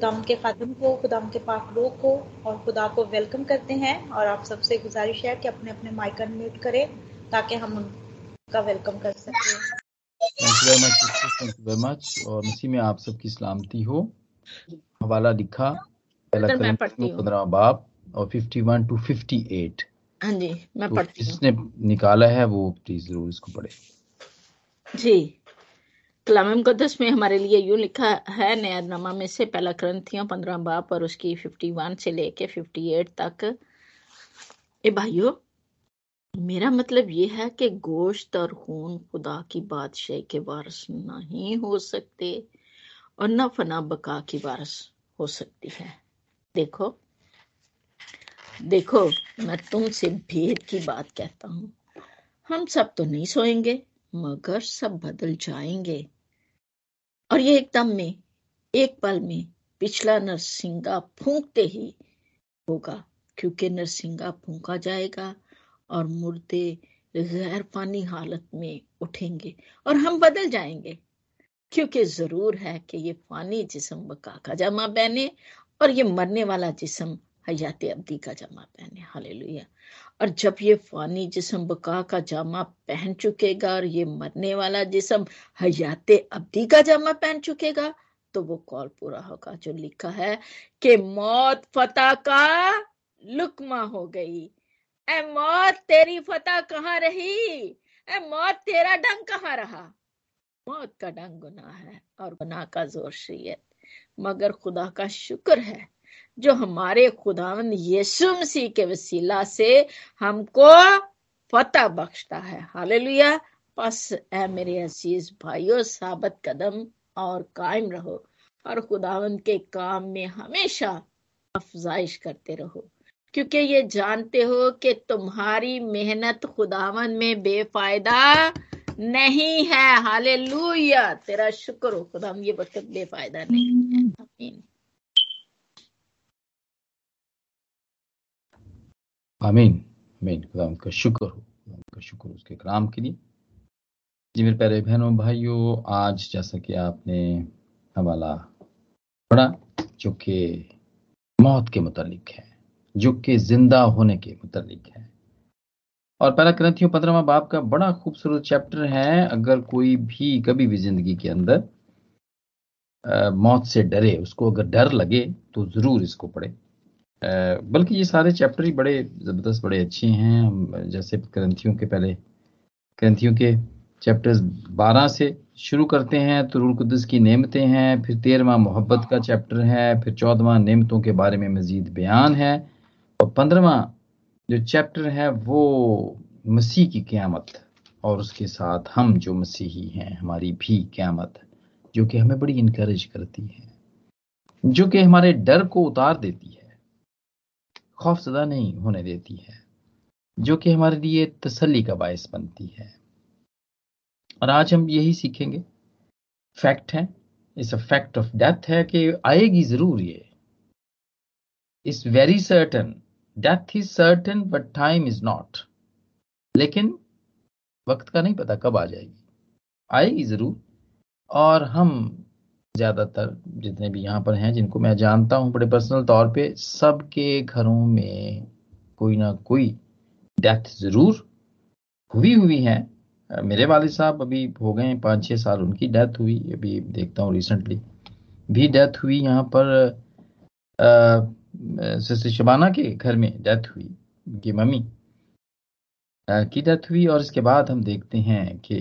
खुदाम के खादम को खुदाम के पाक लोग को और खुदा को वेलकम करते हैं और आप सबसे गुजारिश है कि अपने अपने माइक अनम्यूट करें ताकि हम उनका वेलकम कर सकें। और मसीह में आप सबकी सलामती हो। हवाला लिखा पंद्रह बाप और fifty one two fifty eight हाँ जी मैं तो पढ़ती हूँ। जिसने निकाला है वो प्लीज़ ज़रूर इसको पढ़े। जी। कलाम मुकदस में हमारे लिए यूँ लिखा है नया नमा में से पहला ग्रंथियों पंद्रह बाप और उसकी फिफ्टी वन से लेके फिफ्टी एट तक। ए भाइयों, मेरा मतलब ये है कि गोश्त और खून खुदा की बादशाह के वारस नहीं हो सकते और न फना बका की वारस हो सकती है। देखो देखो, मैं तुमसे भेद की बात कहता हूँ। हम सब तो नहीं सोएँगे, मगर सब बदल जाएँगे। और ये एकदम में, एक पल में पिछला नरसिंगा फूंकते ही होगा, क्योंकि नरसिंगा फूंका जाएगा और मुर्दे गैर पानी हालत में उठेंगे और हम बदल जाएँगे, क्योंकि ज़रूर है कि ये फानी जिसम बका का जमा पहने और ये मरने वाला जिसम हयात अब्दी का जमा पहने। हालेलुया। और जब ये फानी जिसम बका का जामा पहन चुकेगा और ये मरने वाला जिसम हयात अब्दी का जामा पहन चुकेगा तो वो कॉल पूरा होगा जो लिखा है कि मौत फतेह का लुकमा हो गई। ए मौत तेरी फतेह कहाँ रही? ए मौत तेरा डंग कहाँ रहा? मौत का डंग गुनाह है और गुनाह का ज़ोर शरीयत। मगर खुदा का शुक्र है जो हमारे खुदावन यीशु मसीह के वसीला से हमको फतह बख्शता है। हालेलुया। बस ए मेरे अज़ीज़ भाइयों, साबत कदम और कायम रहो और खुदावन के काम में हमेशा अफजाइश करते रहो, क्योंकि ये जानते हो कि तुम्हारी मेहनत खुदावन में बेफायदा नहीं है। हाले तेरा शुक्र हो खुदा ये वक्त बेफायदा नहीं है। आमीन आमीन। खुदा उनका शुक्र हो। उनका शुक्र उसके कलाम के लिए। जी मेरे प्यारे बहनों भाइयों आज जैसा कि आपने हवाला पढ़ा जो कि मौत के मुतालिक है जो कि ज़िंदा होने के मुतालिक है। और पहला ग्रंथियों पंद्रहवा बाप का बड़ा खूबसूरत चैप्टर है अगर कोई भी कभी भी ज़िंदगी के अंदर आ, मौत से डरे उसको अगर डर लगे तो ज़रूर इसको पढ़े। बल्कि ये सारे चैप्टर ही बड़े ज़बरदस्त, बड़े अच्छे हैं। हम जैसे ग्रंथियों के पहले, ग्रंथियों के चैप्टर्स 12 से शुरू करते हैं तो रूल कुदस की नेमतें हैं, फिर तेरहवा मोहब्बत का चैप्टर है, फिर चौदहवा नेमतों के बारे में मजीद बयान है, और पंद्रहवा जो चैप्टर है, वो मसीह की क़्यामत, और उसके साथ हम जो मसीही हैं, हमारी भी क़्यामत, जो कि हमें बड़ी इनक्रेज करती है, जो कि हमारे डर को उतार देती है। खौफजदा नहीं होने देती है, जो कि हमारे लिए तसल्ली का बायस बनती है। और आज हम यही सीखेंगे। फैक्ट है इस फैक्ट ऑफ़ डेथ है कि आएगी ज़रूर ये। Is very certain, death is certain but time is not. लेकिन वक्त का नहीं पता कब आ जाएगी। आएगी ज़रूर, और हम ज़्यादातर जितने भी यहाँ पर हैं, जिनको मैं जानता हूँ बड़े पर्सनल तौर पे, सबके घरों में कोई ना कोई डेथ ज़रूर हुई हुई है। मेरे वाले साहब अभी हो गए पाँच छः साल, उनकी डेथ हुई, अभी देखता हूँ रिसेंटली भी डेथ हुई यहाँ पर सिस्टर शबाना के घर में डेथ हुई, उनकी मम्मी। की डेथ हुई और इसके बाद हम देखते हैं कि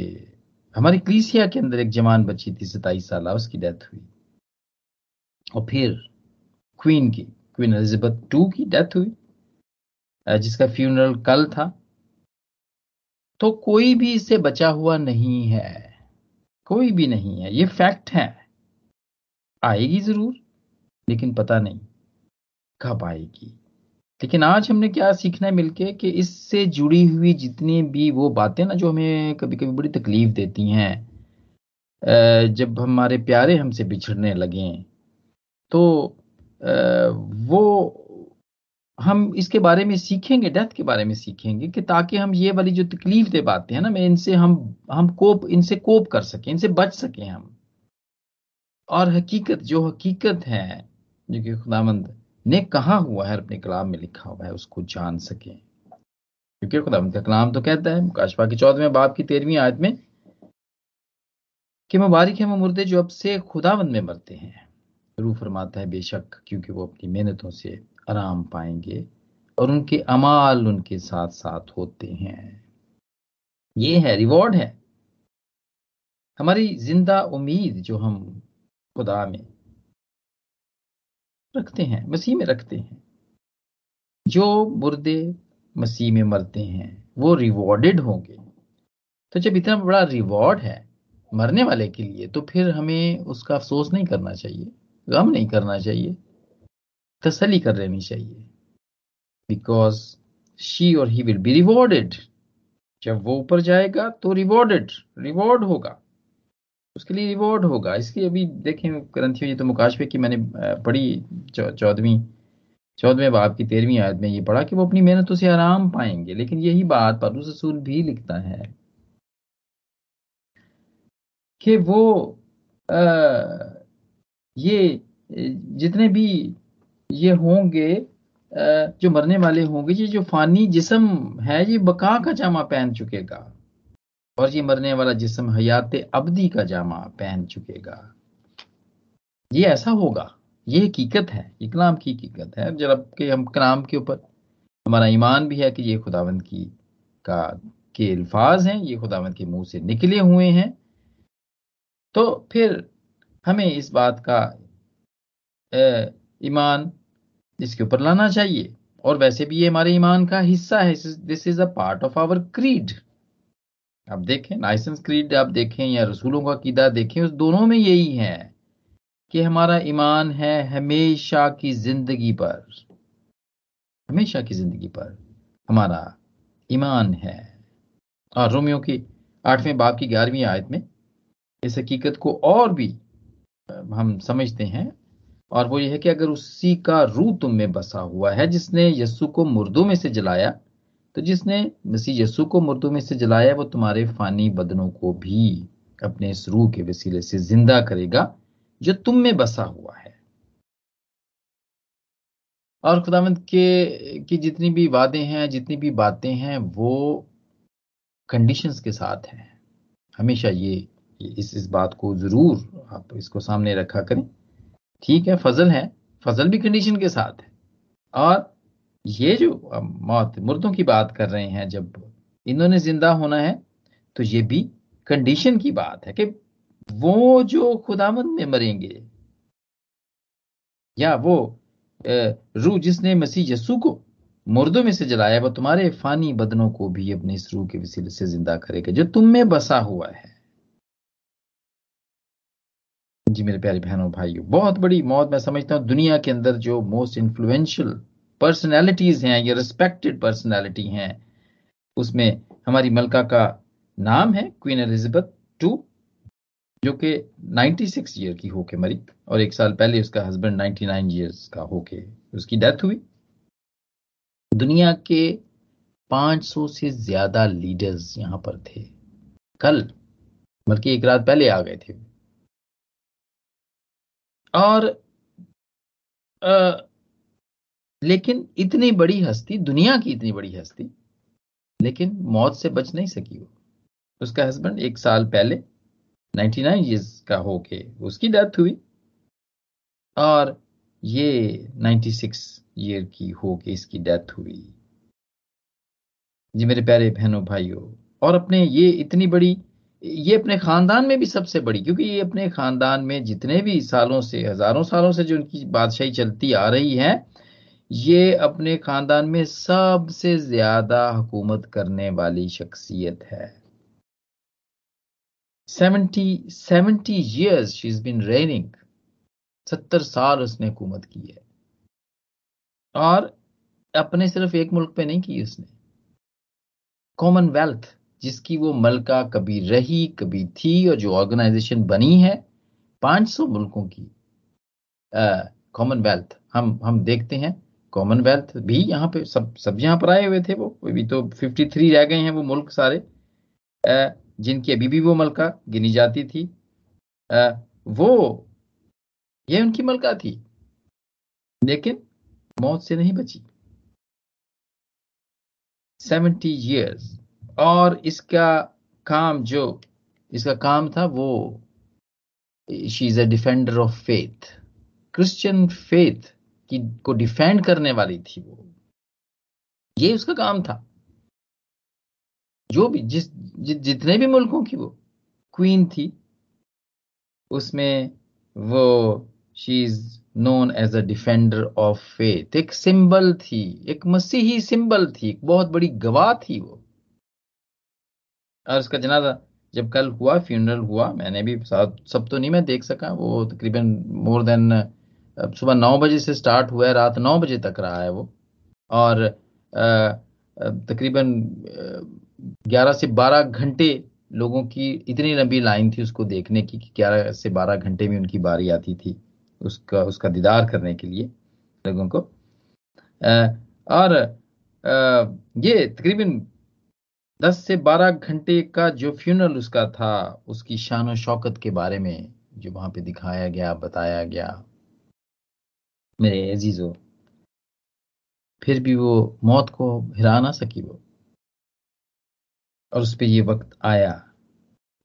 हमारी क्लीसिया के अंदर एक जवान बच्ची थी, सताईस साल उसकी डेथ हुई। और फिर क्वीन की क्वीन एलिजाबेथ टू की डेथ हुई जिसका फ्यूनरल कल था। तो कोई भी इससे बचा हुआ नहीं है, कोई भी नहीं है, ये फैक्ट है। आएगी ज़रूर, लेकिन पता नहीं कब आएगी। लेकिन आज हमने क्या सीखना है मिलके कि इससे जुड़ी हुई जितनी भी वो बातें ना जो हमें कभी कभी बड़ी तकलीफ़ देती हैं जब हमारे प्यारे हमसे बिछड़ने लगे तो वो हम इसके बारे में सीखेंगे, डेथ के बारे में सीखेंगे कि ताकि हम ये वाली जो तकलीफ़ दे बातें हैं ना, मैं इनसे हम हम कोप, इनसे कोप कर सकें, इनसे बच सकें हम। और हकीकत, जो हकीकत है, जो कि खुदामंद ने कहा हुआ है, अपने कलाम में लिखा हुआ है, उसको जान सकें। क्योंकि खुदामंद का कलाम तो कहता है काशफा की चौदहवें बाप की तेरहवीं आयत में कि मुबारक है वो मुर्दे जो अब से खुदावंद में मरते हैं। रू फरमाता है, बेशक क्योंकि वो अपनी मेहनतों से आराम पाएँगे और उनके अमाल उनके साथ साथ होते हैं। ये है, रिवॉर्ड है। हमारी ज़िंदा उम्मीद जो हम खुदा में रखते हैं, मसीह में रखते हैं। जो मुर्दे मसीह में मरते हैं, वो रिवॉर्डेड होंगे। तो जब इतना बड़ा रिवॉर्ड है मरने वाले के लिए तो फिर हमें उसका अफसोस नहीं करना चाहिए, गम नहीं करना चाहिए तसली कर लेनी चाहिए। बिकॉज़ शी और ही विल बी रिवॉर्डेड जब वो ऊपर जाएगा तो रिवॉर्डेड रिवॉर्ड होगा। उसके लिए रिवॉर्ड होगा। इसलिए अभी देखें ग्रंथियों ये तो मुकाशफे की मैंने पढ़ी चौदहवीं चौदहवें बाप की तेरहवीं आयत में ये पढ़ा कि वो अपनी मेहनतों से आराम पाएँगे लेकिन यही बात पर रसूल भी लिखता है कि वो आ, ये जितने भी ये होंगे जो मरने वाले होंगे ये जो फानी जिसम है ये बका का जामा पहन चुकेगा। और ये मरने वाला जिसम हयात अबदी का जामा पहन चुकेगा। ये ऐसा होगा। ये हकीकत है। ये कलाम की हकीकत है। जब के हम कलाम के ऊपर हमारा ईमान भी है कि ये खुदावंत की का के अल्फाज हैं, ये खुदावंत के मुँह से निकले हुए हैं तो फिर हमें इस बात का ईमान इसके ऊपर लाना चाहिए। और वैसे भी ये हमारे ईमान का हिस्सा है। This is a part of our creed आप देखें लाइसेंस क्रीड आप देखें या रसूलों का कीदा देखें, उस दोनों में यही है कि हमारा ईमान है हमेशा की ज़िंदगी पर। हमेशा की ज़िंदगी पर हमारा ईमान है। और रोमियो की आठवें बाप की ग्यारहवीं आयत में इस हकीकत को और भी हम समझते हैं और वो ये है कि अगर उसी का रूह तुम में बसा हुआ है जिसने यस्सु को मुर्दों में से जलाया तो जिसने मसीह यस्सु को मुर्दों में से जलाया, वो तुम्हारे फानी बदनों को भी अपने इस रूह के वसीले से ज़िंदा करेगा, जो तुम में बसा हुआ है। और खुदावंत के, की जितनी भी वादे हैं, जितनी भी बातें हैं, वो कंडीशंस के साथ हैं। हमेशा ये, इस इस बात को ज़रूर आप इसको सामने रखा करें। ठीक है, फजल है, फजल भी कंडीशन के साथ है। और ये जो मौत, मुर्दों की बात कर रहे हैं, जब इन्होंने ज़िंदा होना है तो ये भी कंडीशन की बात है कि वो जो खुदामंद में मरेंगे, या वो रूह जिसने मसीह यसू को मुर्दों में से जलाया, वो तुम्हारे फानी बदनों को भी अपने इस रूह के वसीले से ज़िंदा करेगा, जो तुम में बसा हुआ है। जी मेरे प्यारे बहनों, भाइयों, बहुत बड़ी मौत मैं समझता हूँ दुनिया के अंदर जो मोस्ट इन्फ्लुएंशियल पर्सनैलिटीज हैं, या रिस्पेक्टेड पर्सनैलिटी हैं, उसमें हमारी मलका का नाम है क्वीन एलिजाबेथ टू जो कि 96 ईयर की होके मरी और एक साल पहले उसका हस्बैंड 99 ईयर्स का होके उसकी डेथ हुई। दुनिया के 500 से ज़्यादा लीडर्स यहाँ पर थे। कल, बल्कि एक रात पहले आ गए थे। और लेकिन इतनी बड़ी हस्ती, दुनिया की इतनी बड़ी हस्ती, लेकिन मौत से बच नहीं सकी वो। उसका हस्बैंड एक साल पहले 99 नाइन ईयर्स का होके उसकी डेथ हुई। और ये 96 ईयर की होके इसकी डेथ हुई। जी मेरे प्यारे बहनों, भाइयों, और अपने ये इतनी बड़ी, ये अपने खानदान में भी सबसे बड़ी, क्योंकि ये अपने खानदान में जितने भी सालों से, हज़ारों सालों से जो उनकी बादशाही चलती आ रही है ये अपने खानदान में सबसे ज़्यादा हुकूमत करने वाली शख्सियत है। Seventy seventy years she is been reigning सत्तर साल उसने हुकूमत की है। और अपने सिर्फ़ एक मुल्क पे नहीं की उसने। कॉमनवेल्थ जिसकी वो मलका कभी रही, कभी थी और जो ऑर्गेनाइजेशन बनी है 500 मुल्कों की। कॉमनवेल्थ हम हम देखते हैं। कॉमनवेल्थ भी यहाँ पे सब सब यहाँ पर आए हुए थे वो। अभी तो 53 रह गए हैं वो मुल्क सारे। जिनकी अभी भी वो मलका गिनी जाती थी। वो, ये उनकी मलका थी। लेकिन मौत से नहीं बची। सेवेंटी ईयर्स और इसका काम जो, इसका काम था वो she is a defender of faith Christian faith की को डिफेंड करने वाली थी वो। ये उसका काम था। जो भी जिस जि, जितने भी मुल्कों की वो क्वीन थी उसमें वो she is known as a defender of faith एक सिंबल थी एक मसीही सिंबल थी एक बहुत बड़ी गवाह थी वो। और उसका जनाजा जब कल हुआ फ्यूनरल हुआ मैंने भी साथ सब तो नहीं मैं देख सका वो तकरीबन मोर देन सुबह नौ बजे से स्टार्ट हुआ है, रात नौ बजे तक रहा है वो। और तकरीबन ग्यारह से बारह घंटे लोगों की इतनी लंबी लाइन थी उसको देखने की कि ग्यारह से बारह घंटे में उनकी बारी आती थी उसका उसका दीदार करने के लिए लोगों को। और ये तकरीबन दस से बारह घंटे का जो फ्यूनल उसका था, उसकी शान शौकत के बारे में जो वहाँ पे दिखाया गया, बताया गया मेरे अजीजों, फिर भी वो मौत को हिरा ना सकी वो। और उस पर ये वक्त आया।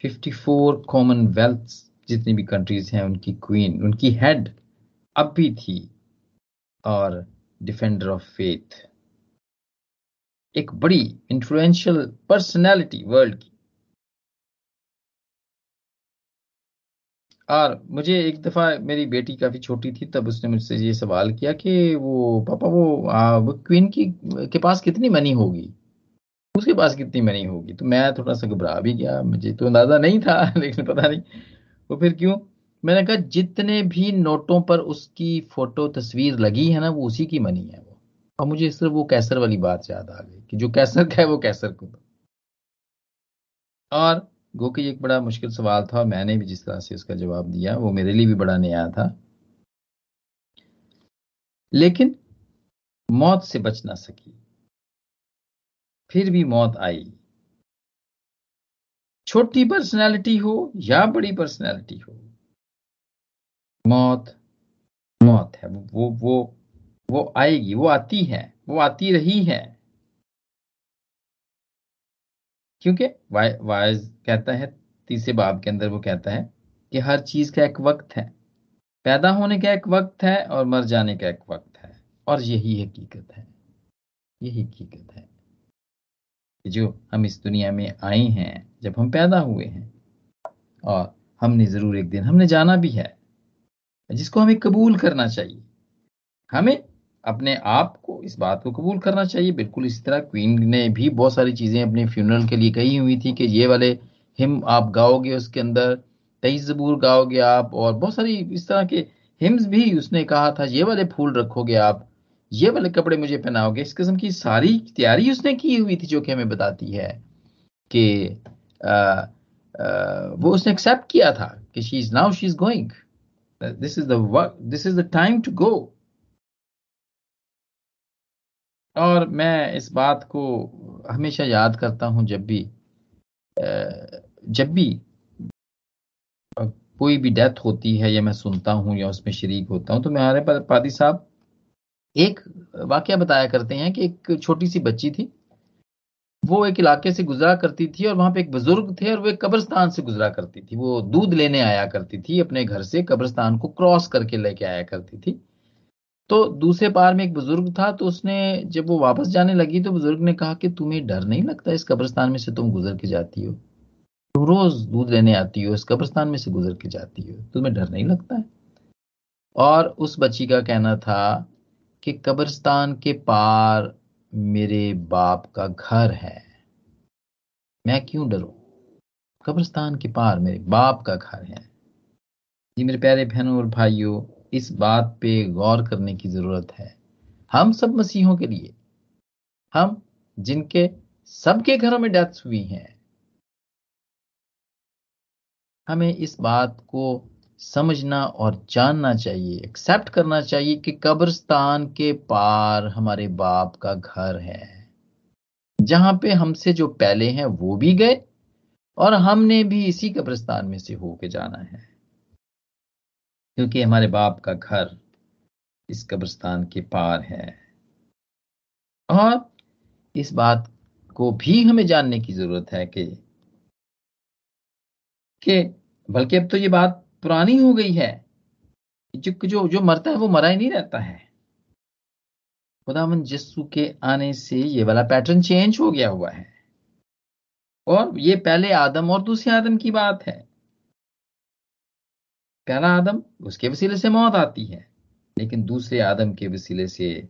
54 कॉमनवेल्थ जितनी भी कंट्रीज़ हैं, उनकी क्वीन उनकी हेड अब भी थी और डिफेंडर ऑफ़ फेथ एक बड़ी इंफ्लुएंशियल पर्सनैलिटी वर्ल्ड की। और मुझे एक दफ़ा मेरी बेटी काफ़ी छोटी थी तब उसने मुझसे ये सवाल किया कि वो पापा वो, आ, वो क्वीन की के पास कितनी मनी होगी? उसके पास कितनी मनी होगी? तो मैं थोड़ा सा घबरा भी गया मुझे तो अंदाज़ा नहीं था लेकिन पता नहीं। वो फिर क्यों? मैंने कहा जितने भी नोटों पर उसकी फ़ोटो तस्वीर लगी है ना वो उसी की मनी है वो। और मुझे सिर्फ़ वो कैसर वाली बात याद आ गई कि जो कैसर का है वो कैसर को और गो कि एक बड़ा मुश्किल सवाल था और मैंने भी जिस तरह से उसका जवाब दिया, वो मेरे लिए भी बड़ा नया था। लेकिन मौत से बच ना सकी। फिर भी मौत आई। छोटी पर्सनैलिटी हो या बड़ी पर्सनैलिटी हो, मौत मौत है। वो वो वो आएगी, वो आती है, वो आती रही है। क्योंकि वायज कहता है, तीसरे बाब के अंदर वो कहता है कि हर चीज़ का एक वक्त है। पैदा होने का एक वक्त है और मर जाने का एक वक्त है। और यही हकीकत है। यही हकीकत है जो हम इस दुनिया में आए हैं, जब हम पैदा हुए हैं, और हमने ज़रूर एक दिन हमने जाना भी है, जिसको हमें कबूल करना चाहिए। हमें अपने आप को इस बात को कबूल करना चाहिए। बिल्कुल इसी तरह क्वीन ने भी बहुत सारी चीज़ें अपने फ्यूनरल के लिए कही हुई थी कि ये वाले हिम आप गाओगे, उसके अंदर तेईस जबूर गाओगे आप और बहुत सारी इस तरह के हिम्स भी उसने कहा था, ये वाले फूल रखोगे आप, ये वाले कपड़े मुझे पहनाओगे। इस किस्म की सारी तैयारी उसने की हुई थी जो कि हमें बताती है कि वो उसने एक्सेप्ट किया था कि she is now she is going this is this is the time to go और मैं इस बात को हमेशा याद करता हूँ जब भी जब भी कोई भी डेथ होती है या मैं सुनता हूँ या उसमें शरीक होता हूँ तो हमारे पादी साहब एक वाक्य बताया करते हैं कि एक छोटी सी बच्ची थी। वो एक इलाके से गुजरा करती थी और वहाँ पे एक बुज़ुर्ग थे और वो एक कब्रस्तान से गुजरा करती थी। वो दूध लेने आया करती थी, अपने घर से कब्रस्तान को क्रॉस करके लेके आया करती थी। तो दूसरे पार में एक बुज़ुर्ग था तो उसने, जब वो वापस जाने लगी तो बुज़ुर्ग ने कहा कि तुम्हें डर नहीं लगता इस कब्रस्तान में से तुम गुजर के जाती हो? तुम रोज दूध लेने आती हो, इस कब्रस्तान में से गुजर के जाती हो, तुम्हें डर नहीं लगता? है और उस बच्ची का कहना था कि कब्रस्तान के पार मेरे बाप का घर है। मैं क्यों डरूं? कब्रस्तान के पार मेरे बाप का घर है। जी मेरे प्यारे बहनों और भाइयों इस बात पे गौर करने की ज़रूरत है। हम सब मसीहों के लिए। हम, जिनके सबके घरों में डेथ्स हुई हैं। हमें इस बात को समझना और जानना चाहिए, एक्सेप्ट करना चाहिए कि कब्रस्तान के पार हमारे बाप का घर है। जहाँ पे हमसे जो पहले हैं, वो भी गए और हमने भी इसी कब्रस्तान में से होके जाना है। क्योंकि हमारे बाप का घर इस कब्रिस्तान के पार है। और इस बात को भी हमें जानने की ज़रूरत है कि कि बल्कि अब तो ये बात पुरानी हो गई है जो जो जो मरता है वो मरा ही नहीं रहता है। खुदावन जस्सू के आने से ये वाला पैटर्न चेंज हो गया हुआ है। और ये पहले आदम और दूसरे आदम की बात है। पहला आदम, उसके वसीले से मौत आती है, लेकिन दूसरे आदम के वसीले से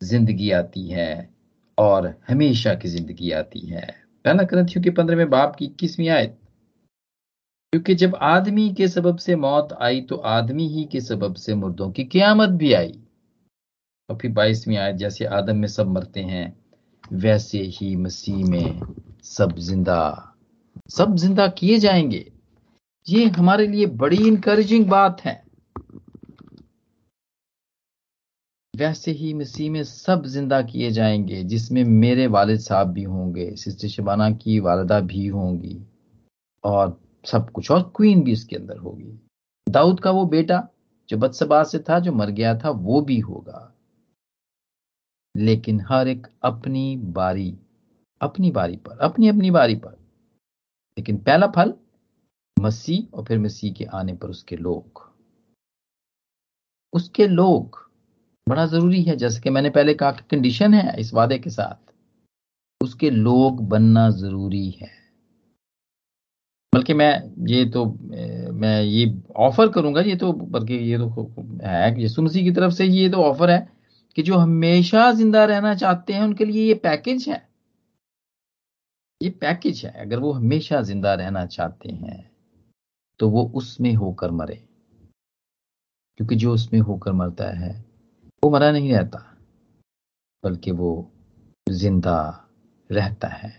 ज़िंदगी आती है और हमेशा की ज़िंदगी आती है। पहला ग्रंथियों के पंद्रहवें बाप की इक्कीसवीं आयत। क्योंकि जब आदमी के सबब से मौत आई तो आदमी ही के सबब से मुर्दों की क्यामत भी आई। और फिर बाईसवीं आयत, जैसे आदम में सब मरते हैं, वैसे ही मसीह में सब ज़िंदा। सब ज़िंदा किए जाएँगे। ये हमारे लिए बड़ी इंकरेजिंग बात है। वैसे ही मसीह में सब ज़िंदा किए जाएँगे, जिसमें मेरे वालिद साहब भी होंगे, सिस्टर शबाना की वालदा भी होंगी, और सब कुछ, और क्वीन भी इसके अंदर होगी। दाऊद का वो बेटा, जो बदसबा से था, जो मर गया था, वो भी होगा। लेकिन हर एक अपनी बारी अपनी बारी पर अपनी अपनी बारी पर। लेकिन पहला फल मसीह और फिर मसीह के आने पर उसके लोग। उसके लोग बड़ा ज़रूरी है, जैसे कि मैंने पहले कहा कि कंडीशन है इस वादे के साथ। उसके लोग बनना ज़रूरी है। बल्कि मैं ये तो मैं ये ऑफ़र करूँगा, ये तो बल्कि ये तो है यीशु मसीह की तरफ़ से ये तो ऑफ़र है कि जो हमेशा ज़िंदा रहना चाहते हैं, उनके लिए ये पैकेज है। ये पैकेज है, अगर वो हमेशा ज़िंदा रहना चाहते हैं। तो वो उसमें होकर मरे। क्योंकि जो उसमें होकर मरता है, वो मरा नहीं रहता, बल्कि वो ज़िंदा रहता है।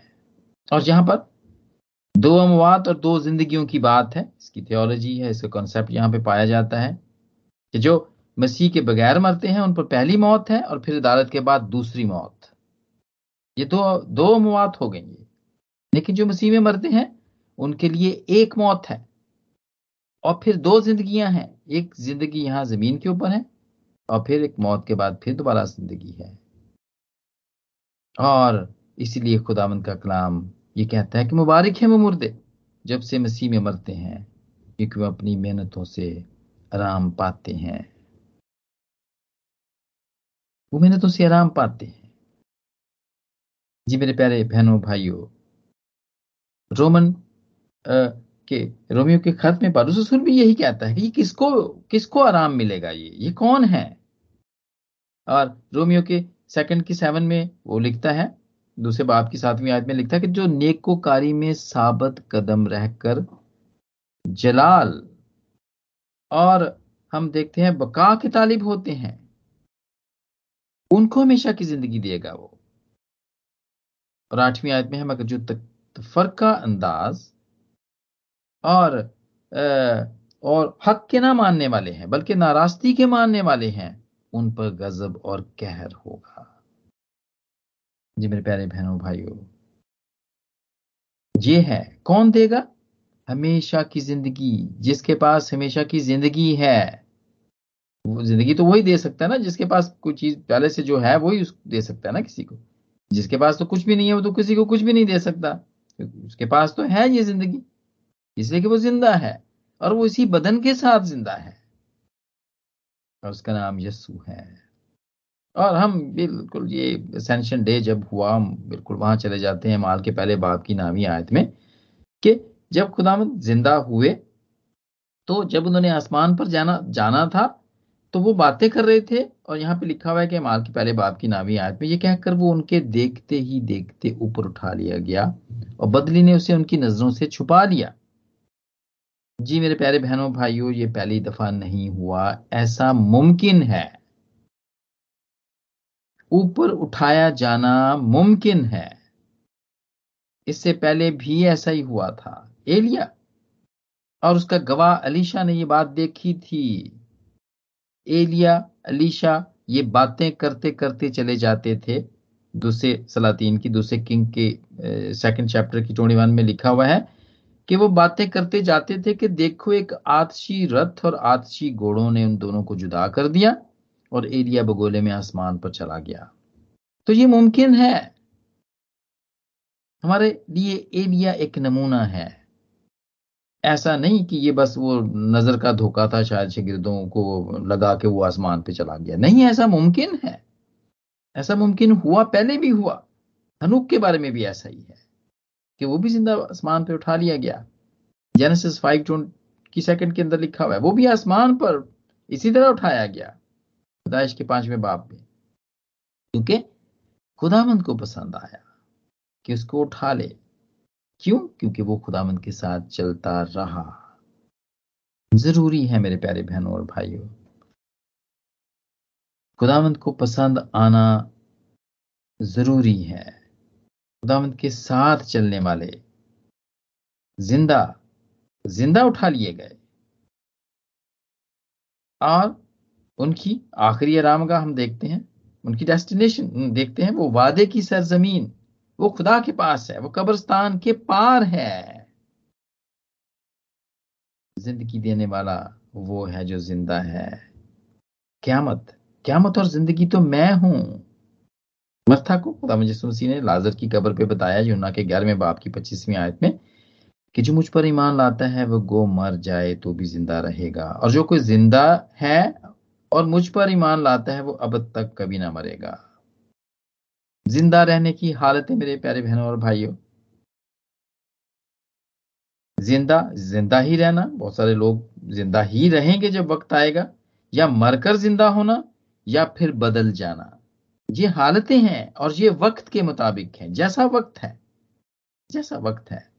और यहाँ पर दो अमवात और दो जिंदगियों की बात है, इसकी थियोलॉजी है, इसका कॉन्सेप्ट यहाँ पे पाया जाता है कि जो मसीह के बगैर मरते हैं, उन पर पहली मौत है और फिर अदालत के बाद दूसरी मौत। ये दो दो अमवात हो गई लेकिन जो मसीह में मरते हैं, उनके लिए एक मौत है। और फिर दो जिंदगियाँ हैं। एक ज़िंदगी यहाँ ज़मीन के ऊपर है और फिर एक मौत के बाद फिर दोबारा ज़िंदगी है। और इसीलिए खुदावंत का कलाम ये कहता है कि मुबारक है वो मुर्दे जब से मसीह में मरते हैं, क्योंकि वह अपनी मेहनतों से आराम पाते हैं। वो मेहनतों से आराम पाते हैं। जी मेरे प्यारे बहनों, भाइयों, रोमन के, रोमियो के खत में पारूस रसूल भी यही कहता है कि किसको किसको आराम मिलेगा ये? ये कौन है? और रोमियो के सेकंड की सेवन में वो लिखता है, दूसरे बाप की सातवीं आयत में लिखता है कि जो नेकोकारी में साबत कदम रहकर जलाल और हम देखते हैं बका के तालिब होते हैं, उनको हमेशा की ज़िंदगी देगा वो। और आठवीं आयत में हम अगर जो तफर का अंदाज और आ, और हक के ना मानने वाले हैं बल्कि नाराज़गी के मानने वाले हैं उन पर गजब और कहर होगा। जी मेरे प्यारे बहनों भाइयों ये है कौन देगा? हमेशा की ज़िंदगी जिसके पास हमेशा की ज़िंदगी है वो ज़िंदगी तो वही दे सकता है ना जिसके पास कोई चीज़ पहले से जो है वही दे सकता है ना किसी को। जिसके पास तो कुछ भी नहीं है वो तो किसी को कुछ भी नहीं दे सकता उसके पास तो है ये ज़िंदगी। इसलिए कि वो ज़िंदा है और वो इसी बदन के साथ ज़िंदा है। और उसका नाम यस्सु है। और हम बिल्कुल ये सेंशन डे जब हुआ, हम बिल्कुल वहाँ चले जाते हैं। माल के पहले बाप की नामी आयत में कि जब खुदाम ज़िंदा हुए तो जब उन्होंने आसमान पर जाना जाना था तो वो बातें कर रहे थे और यहाँ पे लिखा हुआ है कि माल के पहले बाप की नामी आयत में ये कहकर वो उनके देखते ही देखते ऊपर उठा लिया गया और बदली ने उसे उनकी नज़रों से छुपा लिया जी मेरे प्यारे बहनों, भाइयों, ये पहली दफ़ा नहीं हुआ। ऐसा मुमकिन है। ऊपर उठाया जाना मुमकिन है। इससे पहले भी ऐसा ही हुआ था। एलिया, और उसका गवाह अलीशा ने ये बात देखी थी। एलिया, अलीशा ये बातें करते करते चले जाते थे। दूसरे सलातीन की, दूसरे किंग के सेकंड चैप्टर की टोनी वन में लिखा हुआ है। कि वो बातें करते जाते थे कि देखो एक आतशी रथ और आतशी घोड़ों ने उन दोनों को जुदा कर दिया और एलिया बगोले में आसमान पर चला गया। तो ये मुमकिन है। हमारे लिए एलिया एक नमूना है। ऐसा नहीं कि ये बस वो नज़र का धोखा था, शायद शागिर्दों को लगा के वो आसमान पे चला गया। नहीं, ऐसा मुमकिन है। ऐसा मुमकिन हुआ, पहले भी हुआ। हनुक के बारे में भी ऐसा ही है। कि वो भी ज़िंदा आसमान पे उठा लिया गया। जेनेसिस फाइव की सेकंड के अंदर लिखा हुआ है। वो भी आसमान पर इसी तरह उठाया गया। खुदाइश के पाँचवें बाप में। क्योंकि खुदामंद को पसंद आया कि उसको उठा ले। क्यों? क्योंकि वो खुदामंद के साथ चलता रहा। ज़रूरी है मेरे प्यारे बहनों और भाइयों, खुदामंद को पसंद आना ज़रूरी है। खुदामंद के साथ चलने वाले ज़िंदा ज़िंदा उठा लिए गए। और उनकी आखिरी आरामगा हम देखते हैं, उनकी डेस्टिनेशन देखते हैं, वो वादे की सरजमीन, वो खुदा के पास है, वो कब्रस्तान के पार है। ज़िंदगी देने वाला वो है जो ज़िंदा है। क्यामत क्यामत और ज़िंदगी तो मैं हूँ। मर्था को खुदा मुझे ने लाजर की कब्र पे बताया यूना के ग्यारहवें बाप की पच्चीसवीं आयत में, कि जो मुझ पर ईमान लाता है वो गो मर जाए तो भी ज़िंदा रहेगा। और जो कोई ज़िंदा है और मुझ पर ईमान लाता है, वो अब तक कभी ना मरेगा। ज़िंदा रहने की हालत है मेरे प्यारे बहनों और भाइयों। ज़िंदा ज़िंदा ही रहना। बहुत सारे लोग ज़िंदा ही रहेंगे जब वक्त आएगा, या मरकर ज़िंदा होना, या फिर बदल जाना। ये हालतें हैं और ये वक्त के मुताबिक हैं। जैसा वक्त है, जैसा वक्त है,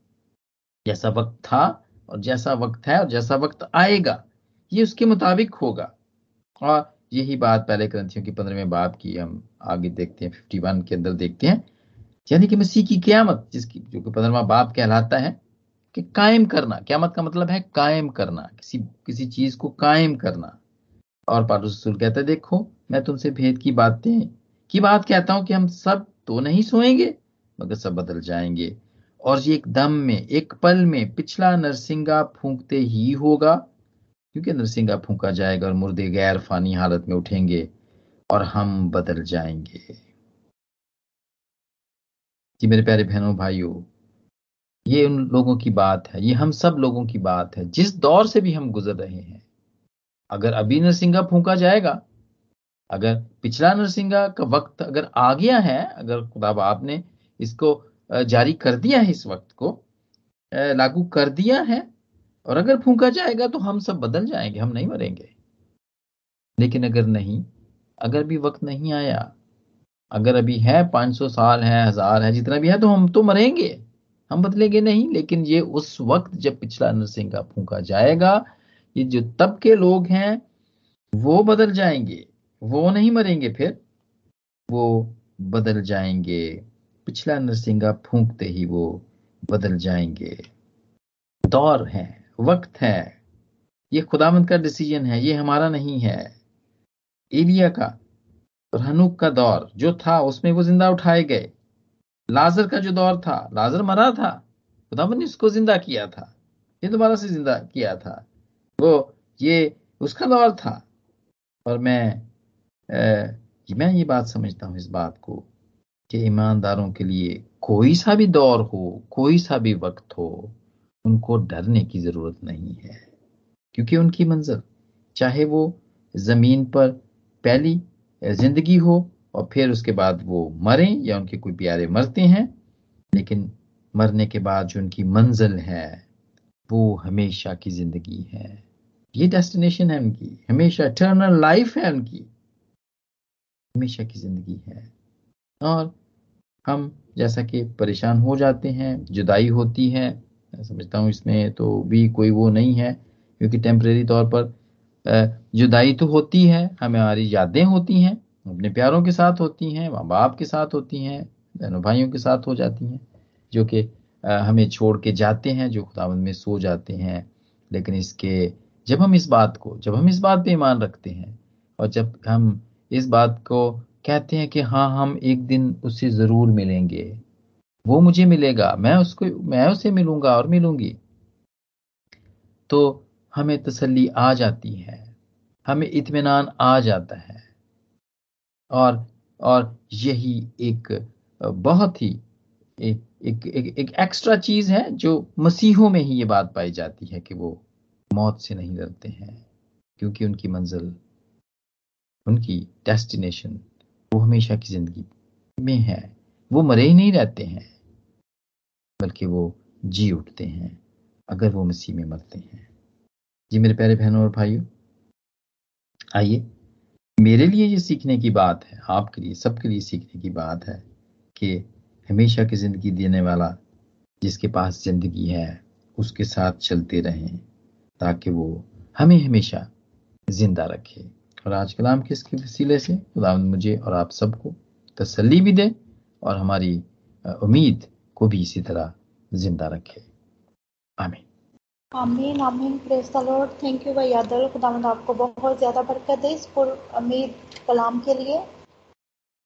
जैसा वक्त था और जैसा वक्त है और जैसा वक्त आएगा, ये उसके मुताबिक होगा। और यही बात पहले ग्रंथियों की पंद्रहवें बाप की हम आगे देखते हैं फिफ्टी वन के अंदर देखते हैं। यानी कि मसीह की क्यामत, जिसकी, जो कि पंद्रहवा बाप कहलाता है, कि कायम करना। क्यामत का मतलब है कायम करना, किसी किसी चीज़ को कायम करना। और पालूसुल कहते है, देखो, मैं तुमसे भेद की बातें की बात कहता हूँ कि हम सब तो नहीं सोएँगे, मगर सब बदल जाएँगे। और ये एक दम में, एक पल में पिछला नरसिंगा फूंकते ही होगा, क्योंकि नरसिंगा फूंका जाएगा और मुर्दे गैर फानी हालत में उठेंगे और हम बदल जाएँगे। जी मेरे प्यारे बहनों, भाइयों, ये उन लोगों की बात है, ये हम सब लोगों की बात है, जिस दौर से भी हम गुजर रहे हैं। अगर अभी नरसिंगा फूंका जाएगा अगर पिछला नरसिंगा का वक्त अगर आ गया है, अगर खुदा आपने इसको जारी कर दिया है इस वक्त को लागू कर दिया है, और अगर फूका जाएगा तो हम सब बदल जाएँगे, हम नहीं मरेंगे। लेकिन अगर नहीं, अगर भी वक्त नहीं आया, अगर अभी है 500 साल है, हज़ार है, जितना भी है तो हम तो मरेंगे, हम बदलेंगे नहीं, लेकिन ये उस वक्त जब पिछला नरसिंह का फूका जाएगा, ये जो तब के लोग हैं, वो बदल जाएँगे। वो नहीं मरेंगे फिर, वो बदल जाएँगे। पिछला नरसिंगा फूंकते ही वो बदल जाएँगे। दौर है, वक्त है, ये खुदामंद का डिसीज़न है, ये हमारा नहीं है। एलिया का और हनुक का दौर जो था, उसमें वो ज़िंदा उठाए गए। लाजर का जो दौर था, लाजर मरा था खुदामंद ने उसको ज़िंदा किया था, ये दोबारा से ज़िंदा किया था। वो, ये, उसका दौर था और मैं मैं ये बात समझता हूँ इस बात को, कि ईमानदारों के लिए कोई सा भी दौर हो, कोई सा भी वक्त हो, उनको डरने की ज़रूरत नहीं है। क्योंकि उनकी मंजिल चाहे वो ज़मीन पर पहली ज़िंदगी हो और फिर उसके बाद वो मरे या उनके कोई प्यारे मरते हैं, लेकिन मरने के बाद जो उनकी मंजिल है, वो हमेशा की ज़िंदगी है। ये डेस्टिनेशन है उनकी, हमेशा इटर्नल लाइफ है उनकी। हमेशा की ज़िंदगी है। और हम जैसा कि परेशान हो जाते हैं, जुदाई होती है समझता हूँ इसमें तो भी कोई वो नहीं है, क्योंकि टेम्प्रेरी तौर पर जुदाई तो होती है हमारी यादें होती हैं, अपने प्यारों के साथ होती हैं माँ बाप के साथ होती हैं, बहनों भाइयों के साथ हो जाती हैं, जो कि हमें छोड़ के जाते हैं, जो खुदावंद में सो जाते हैं। लेकिन इसके, जब हम इस बात को, जब हम इस बात पे ईमान रखते हैं, और जब हम इस बात को कहते हैं कि हाँ हम एक दिन उससे ज़रूर मिलेंगे। वो मुझे मिलेगा मैं उसको मैं उसे मिलूँगा और मिलूँगी। तो हमें तसल्ली आ जाती है हमें इत्मीनान आ जाता है। और और यही एक बहुत ही एक, एक, एक एक्स्ट्रा चीज़ है जो मसीहों में ही ये बात पाई जाती है कि वो मौत से नहीं डरते हैं क्योंकि उनकी मंजिल उनकी डेस्टिनेशन वो हमेशा की ज़िंदगी में है। वो मरे ही नहीं रहते हैं, बल्कि वो जी उठते हैं अगर वो मसीह में मरते हैं। जी मेरे प्यारे बहनों और भाइयों, आइए, मेरे लिए ये सीखने की बात है, आपके लिए, सबके लिए सीखने की बात है कि हमेशा की ज़िंदगी देने वाला जिसके पास ज़िंदगी है, उसके साथ चलते रहें ताकि वो हमें हमेशा ज़िंदा रखे। और आज कलाम के इसके वसीले से खुदा मुझे और आप सबको तसली भी दे और हमारी उम्मीद को भी इसी तरह ज़िंदा रखे। आमीन। आमीन आमीन लॉर्ड थैंक यू भैया खुदा आपको बहुत ज़्यादा बरकत दे इस पर, अमीर कलाम के लिए।